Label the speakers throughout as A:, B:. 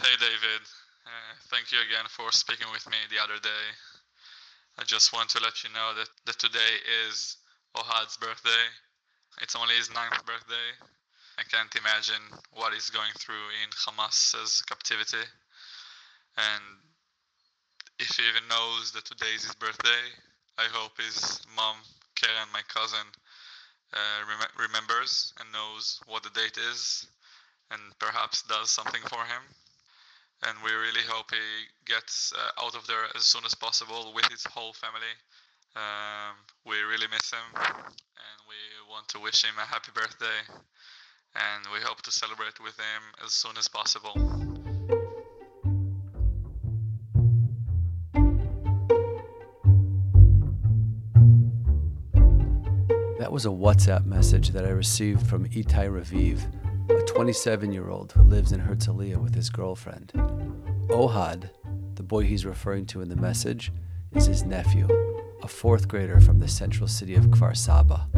A: Hey David, uh, thank you again for speaking with me the other day. I just want to let you know that, that today is Ohad's birthday. It's only his ninth birthday. I can't imagine what he's going through in Hamas's captivity. And if he even knows that today is his birthday, I hope his mom, Karen, my cousin, uh, rem- remembers and knows what the date is and perhaps does something for him. And we really hope he gets uh, out of there as soon as possible with his whole family. Um, we really miss him and we want to wish him a happy birthday. And we hope to celebrate with him as soon as possible.
B: That was a WhatsApp message that I received from Itai Raviv, a 27 year old who lives in Herzliya with his girlfriend. Ohad, the boy he's referring to in the message, is his nephew, a fourth grader from the central city of Kfar Saba.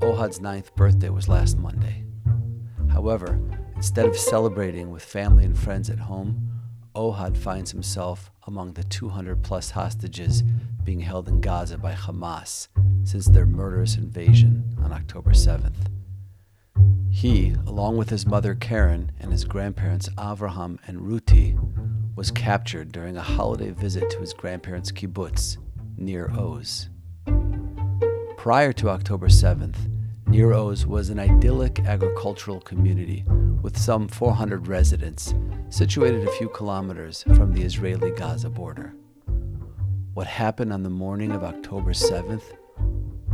B: Ohad's ninth birthday was last Monday. However, instead of celebrating with family and friends at home, Ohad finds himself among the 200 plus hostages being held in Gaza by Hamas since their murderous invasion on October 7th. He, along with his mother Karen and his grandparents Avraham and Ruti, was captured during a holiday visit to his grandparents' kibbutz Nir Oz. Prior to October 7th, Nir Oz was an idyllic agricultural community with some 400 residents, situated a few kilometers from the Israeli Gaza border. What happened on the morning of October 7th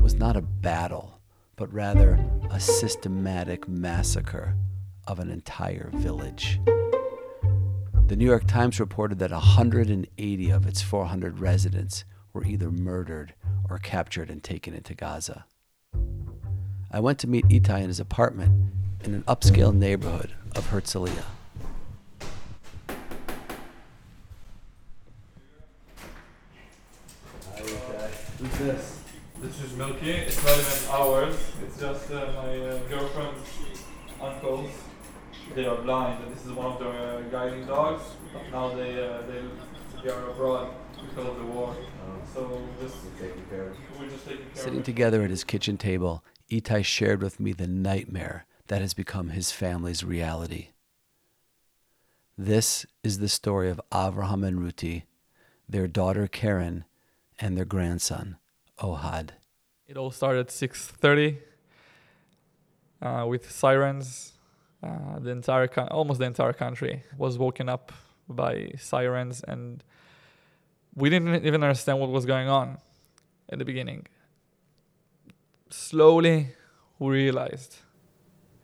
B: was not a battle, but rather a systematic massacre of an entire village. The New York Times reported that 180 of its 400 residents were either murdered or captured and taken into Gaza. I went to meet Itai in his apartment in an upscale neighborhood of Herzliya. Who's this?
C: This is Milky. It's not even ours. It's just uh, my uh, girlfriend's uncles. They are blind, and this is one of their uh, guiding dogs. But now they uh, they they are abroad because of the war. So just we're just taking care
B: Sitting
C: of
B: together at his kitchen table, Itai shared with me the nightmare that has become his family's reality. This is the story of Avraham and Ruti, their daughter Karen, and their grandson, Ohad.
C: It all started at 6:30 uh, with sirens. Uh, the entire, co- almost the entire country was woken up by sirens, and we didn't even understand what was going on at the beginning. Slowly, we realized.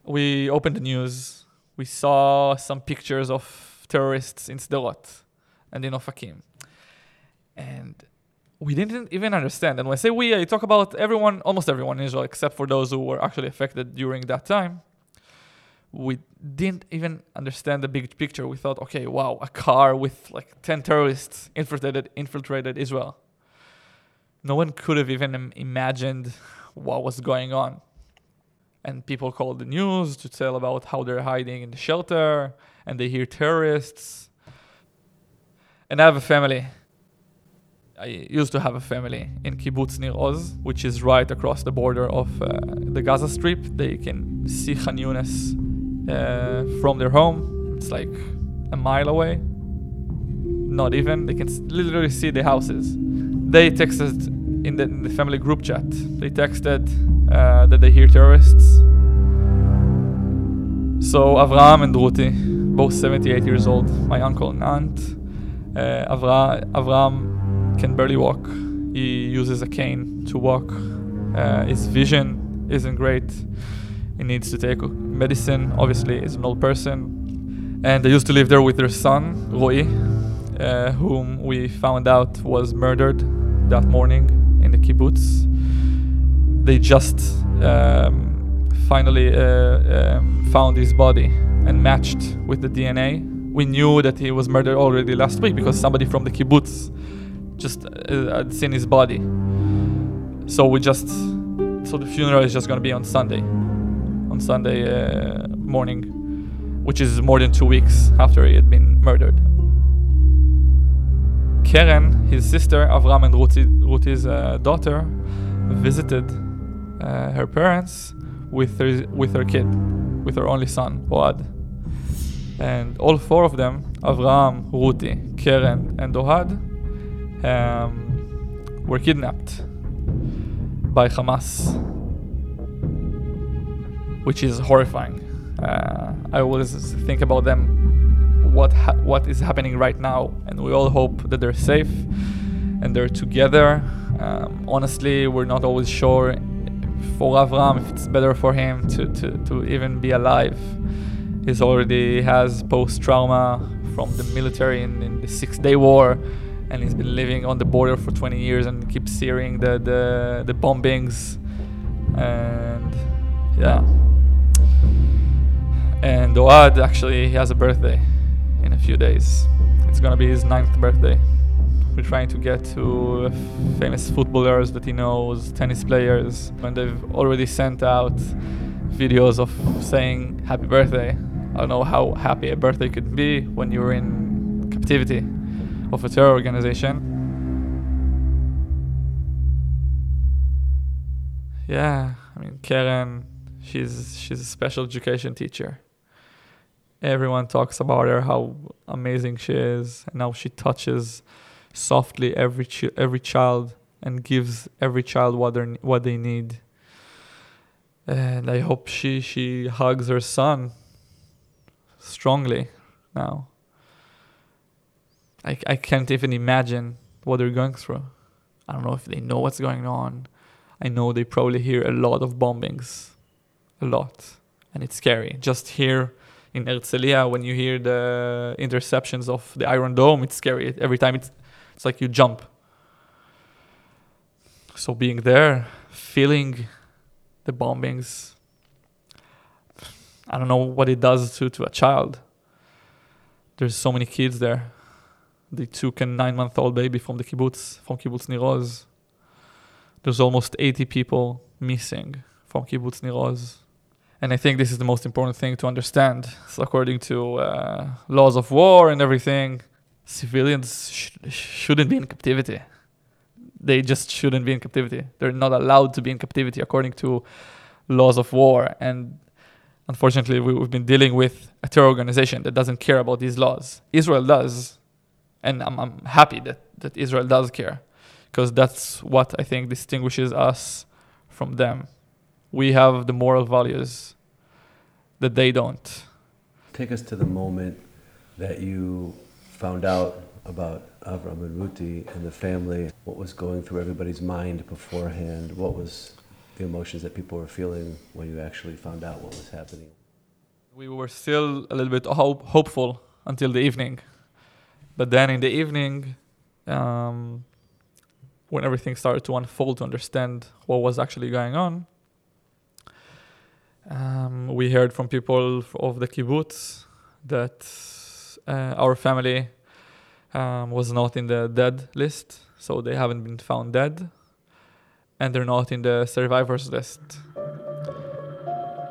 C: We opened the news. We saw some pictures of terrorists in Sderot and in Ofakim, and we didn't even understand. And when I say we, I talk about everyone, almost everyone in Israel, except for those who were actually affected during that time. We didn't even understand the big picture. We thought, okay, wow, a car with like 10 terrorists infiltrated, infiltrated Israel. No one could have even imagined what was going on. And people called the news to tell about how they're hiding in the shelter and they hear terrorists. And I have a family I used to have a family in Kibbutz Nir Oz, which is right across the border of uh, the Gaza Strip. They can see Khan Yunis uh, from their home. It's like a mile away. Not even. They can literally see the houses. They texted in the, in the family group chat. They texted uh, that they hear terrorists. So Avraham and Ruti, both 78 years old, my uncle and aunt. Uh, Avra- Avraham can barely walk. He uses a cane to walk. Uh, his vision isn't great. He needs to take medicine. Obviously, he's an old person. And they used to live there with their son, Roy, uh, whom we found out was murdered that morning in the kibbutz. They just um, finally uh, um, found his body and matched with the DNA. We knew that he was murdered already last week because somebody from the kibbutz just uh, had seen his body. So we just, so the funeral is just gonna be on Sunday, on Sunday uh, morning, which is more than two weeks after he had been murdered. Keren, his sister, Avram and Ruti, Ruti's uh, daughter, visited uh, her parents with her, with her kid, with her only son, Ohad. And all four of them, Avram, Ruti, Keren, and Ohad, um, were kidnapped by Hamas, which is horrifying. Uh, I always think about them what ha- what is happening right now, and we all hope that they're safe and they're together. Um, honestly, we're not always sure for Avram if it's better for him to, to, to even be alive. He's already has post trauma from the military in, in the Six Day War, and he's been living on the border for 20 years and keeps hearing the the, the bombings, and yeah. And Ohad actually he has a birthday in a few days. It's gonna be his ninth birthday. We're trying to get to famous footballers that he knows, tennis players, and they've already sent out videos of saying happy birthday. I don't know how happy a birthday could be when you're in captivity of a terror organization. Yeah, I mean Karen, she's she's a special education teacher. Everyone talks about her how amazing she is and how she touches softly every chi- every child and gives every child what they what they need. And i hope she she hugs her son strongly now i i can't even imagine what they're going through i don't know if they know what's going on i know they probably hear a lot of bombings a lot and it's scary just here in Herzliya, when you hear the interceptions of the Iron Dome, it's scary. Every time it's, it's like you jump. So being there, feeling the bombings, I don't know what it does to, to a child. There's so many kids there. They took a nine month old baby from the kibbutz, from kibbutz Nir Oz. There's almost 80 people missing from kibbutz Nir Oz and I think this is the most important thing to understand. So, according to uh, laws of war and everything, civilians sh- shouldn't be in captivity. They just shouldn't be in captivity. They're not allowed to be in captivity according to laws of war. And unfortunately, we, have been dealing with a terror organization that doesn't care about these laws. Israel does. And I'm, I'm happy that, that Israel does care because that's what I think distinguishes us from them we have the moral values that they don't.
B: Take us to the moment that you found out about Avram and Ruti and the family. What was going through everybody's mind beforehand? What was the emotions that people were feeling when you actually found out what was happening?
C: We were still a little bit hope- hopeful until the evening. But then in the evening, um, when everything started to unfold to understand what was actually going on, um, we heard from people of the kibbutz that uh, our family um, was not in the dead list, so they haven't been found dead, and they're not in the survivors list.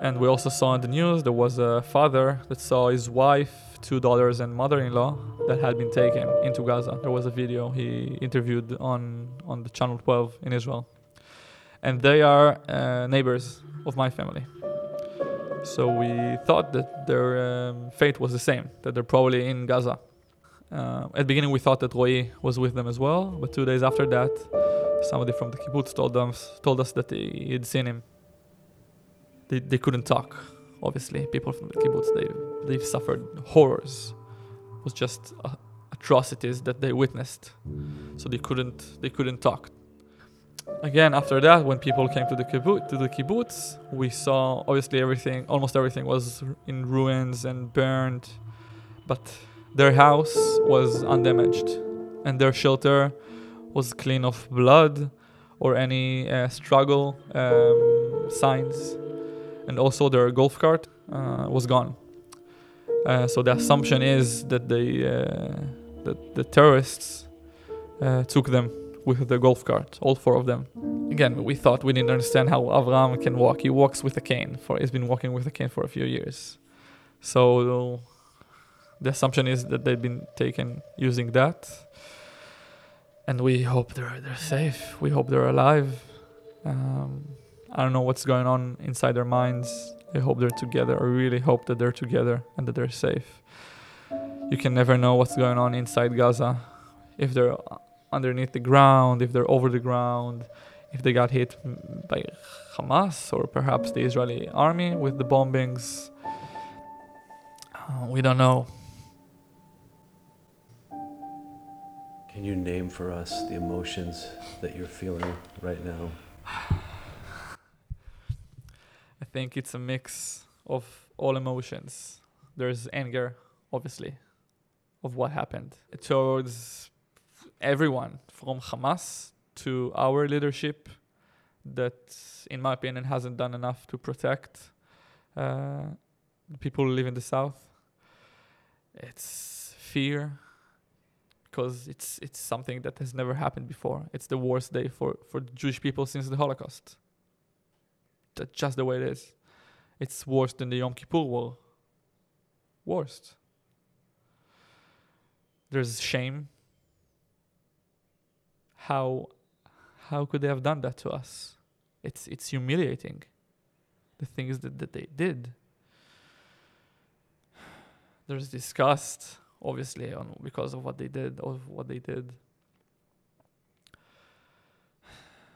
C: And we also saw in the news there was a father that saw his wife, two daughters, and mother-in-law that had been taken into Gaza. There was a video he interviewed on on the channel 12 in Israel, and they are uh, neighbors of my family. So we thought that their um, fate was the same, that they're probably in Gaza. Uh, at the beginning, we thought that Roy was with them as well, but two days after that, somebody from the kibbutz told us, told us that he had seen him. They, they couldn't talk, obviously. People from the kibbutz, they, they've suffered horrors. It was just uh, atrocities that they witnessed. So they couldn't, they couldn't talk again after that when people came to the kibbutz to the kibbutz we saw obviously everything almost everything was in ruins and burned but their house was undamaged and their shelter was clean of blood or any uh, struggle um, signs and also their golf cart uh, was gone uh, so the assumption is that the uh, that the terrorists uh, took them with the golf cart, all four of them. Again, we thought we didn't understand how Avram can walk. He walks with a cane. For he's been walking with a cane for a few years. So the assumption is that they've been taken using that, and we hope they're they're safe. We hope they're alive. Um, I don't know what's going on inside their minds. I hope they're together. I really hope that they're together and that they're safe. You can never know what's going on inside Gaza. If they're underneath the ground, if they're over the ground, if they got hit by Hamas or perhaps the Israeli army with the bombings. Uh, we don't know.
B: Can you name for us the emotions that you're feeling right now?
C: I think it's a mix of all emotions. There's anger, obviously, of what happened towards everyone from Hamas to our leadership that, in my opinion, hasn't done enough to protect uh, the people who live in the South. It's fear because it's it's something that has never happened before. It's the worst day for, for the Jewish people since the Holocaust. That's just the way it is. It's worse than the Yom Kippur War. Worst. There's shame. How how could they have done that to us? It's it's humiliating. The things that, that they did. There's disgust, obviously, on because of what they did, of what they did.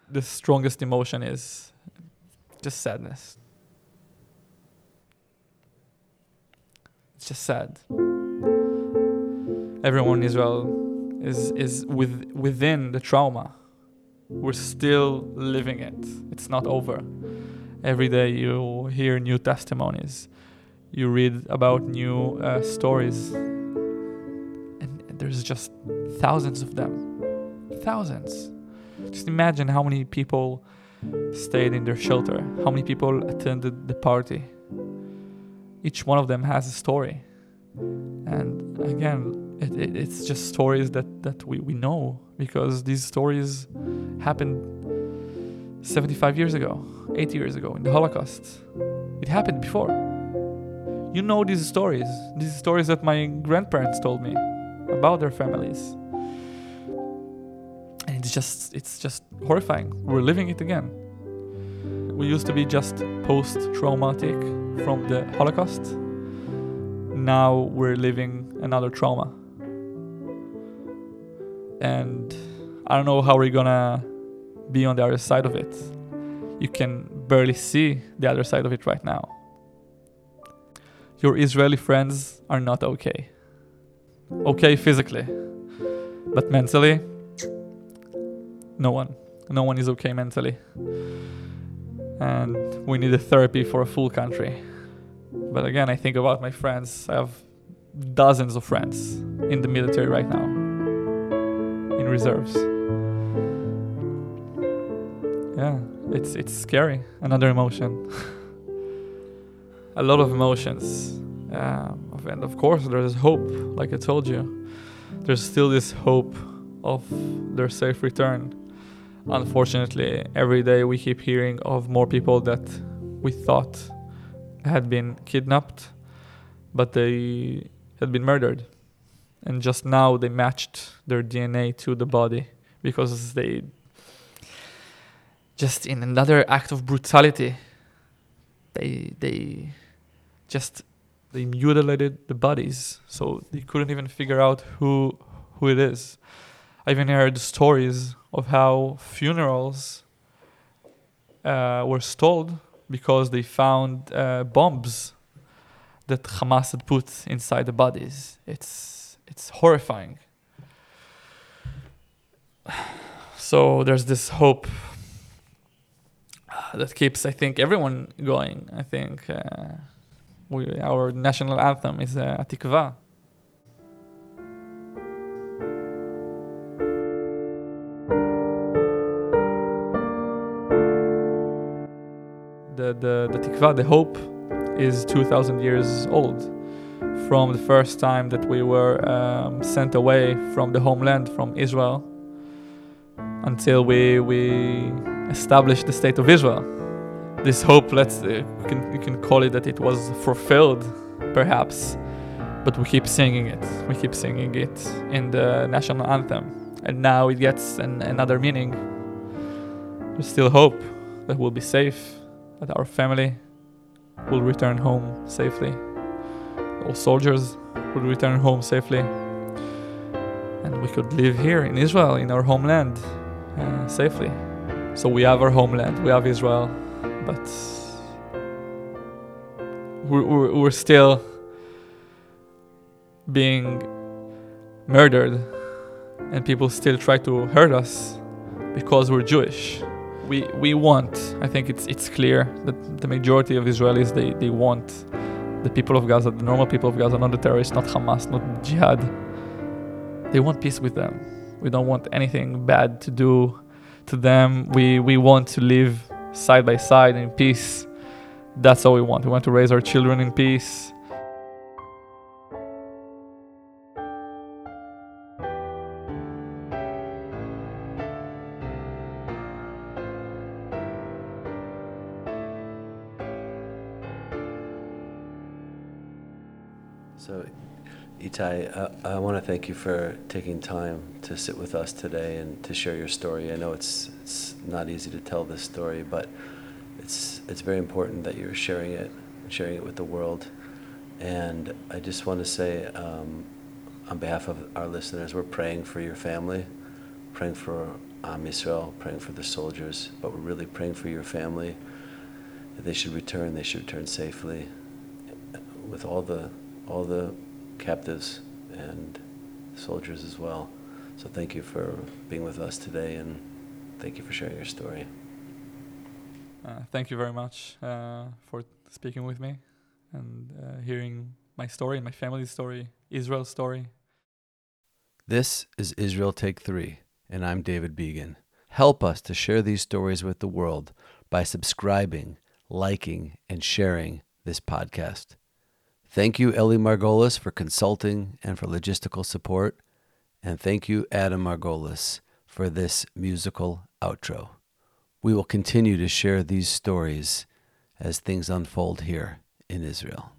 C: The strongest emotion is just sadness. It's just sad. Everyone in Israel is is with within the trauma we're still living it. It's not over. Every day you hear new testimonies, you read about new uh, stories, and there's just thousands of them. Thousands. Just imagine how many people stayed in their shelter, how many people attended the party. Each one of them has a story. And again, it, it, it's just stories that, that we, we know because these stories happened 75 years ago, 80 years ago in the Holocaust. It happened before. You know these stories, these stories that my grandparents told me about their families. It's just it's just horrifying. We're living it again. We used to be just post traumatic from the Holocaust. Now we're living another trauma and I don't know how we're gonna be on the other side of it. You can barely see the other side of it right now. Your Israeli friends are not okay. Okay physically, but mentally, no one. No one is okay mentally. And we need a therapy for a full country. But again, I think about my friends. I have dozens of friends in the military right now in reserves. Yeah, it's it's scary. Another emotion. a lot of emotions. Um, and of course, there's hope. Like I told you, there's still this hope of their safe return. Unfortunately, every day we keep hearing of more people that we thought had been kidnapped, but they had been murdered. And just now they matched their DNA to the body because they just in another act of brutality they they just they mutilated the bodies so they couldn't even figure out who who it is. I even heard stories of how funerals uh, were stalled because they found uh, bombs that hamas had put inside the bodies it's it's horrifying. So there's this hope that keeps, I think, everyone going. I think uh, we, our national anthem is uh, Hatikvah. The, the, tikva, the hope, is 2,000 years old from the first time that we were um, sent away from the homeland, from Israel, until we we established the state of Israel. This hope, let's uh, you, can, you can call it that it was fulfilled, perhaps, but we keep singing it. We keep singing it in the national anthem, and now it gets an, another meaning. There's still hope that we'll be safe, that our family will return home safely, all soldiers will return home safely, and we could live here in Israel, in our homeland, uh, safely. So we have our homeland, we have Israel, but we're, we're, we're still being murdered, and people still try to hurt us because we're Jewish. We, we want, I think it's, it's clear that the majority of Israelis, they, they want the people of Gaza, the normal people of Gaza, not the terrorists, not Hamas, not jihad. They want peace with them. We don't want anything bad to do to them. We, we want to live side by side in peace. That's all we want. We want to raise our children in peace.
B: Uh, I want to thank you for taking time to sit with us today and to share your story. I know it's it's not easy to tell this story, but it's it's very important that you're sharing it, sharing it with the world. And I just want to say, um, on behalf of our listeners, we're praying for your family, praying for Am Yisrael, praying for the soldiers, but we're really praying for your family that they should return, they should return safely, with all the all the captives and soldiers as well. So thank you for being with us today and thank you for sharing your story.
C: Uh, thank you very much uh, for speaking with me and uh, hearing my story, my family's story, Israel's story.
B: This is Israel Take 3, and I'm David Began. Help us to share these stories with the world by subscribing, liking, and sharing this podcast. Thank you, Ellie Margolis, for consulting and for logistical support. And thank you, Adam Margolis, for this musical outro. We will continue to share these stories as things unfold here in Israel.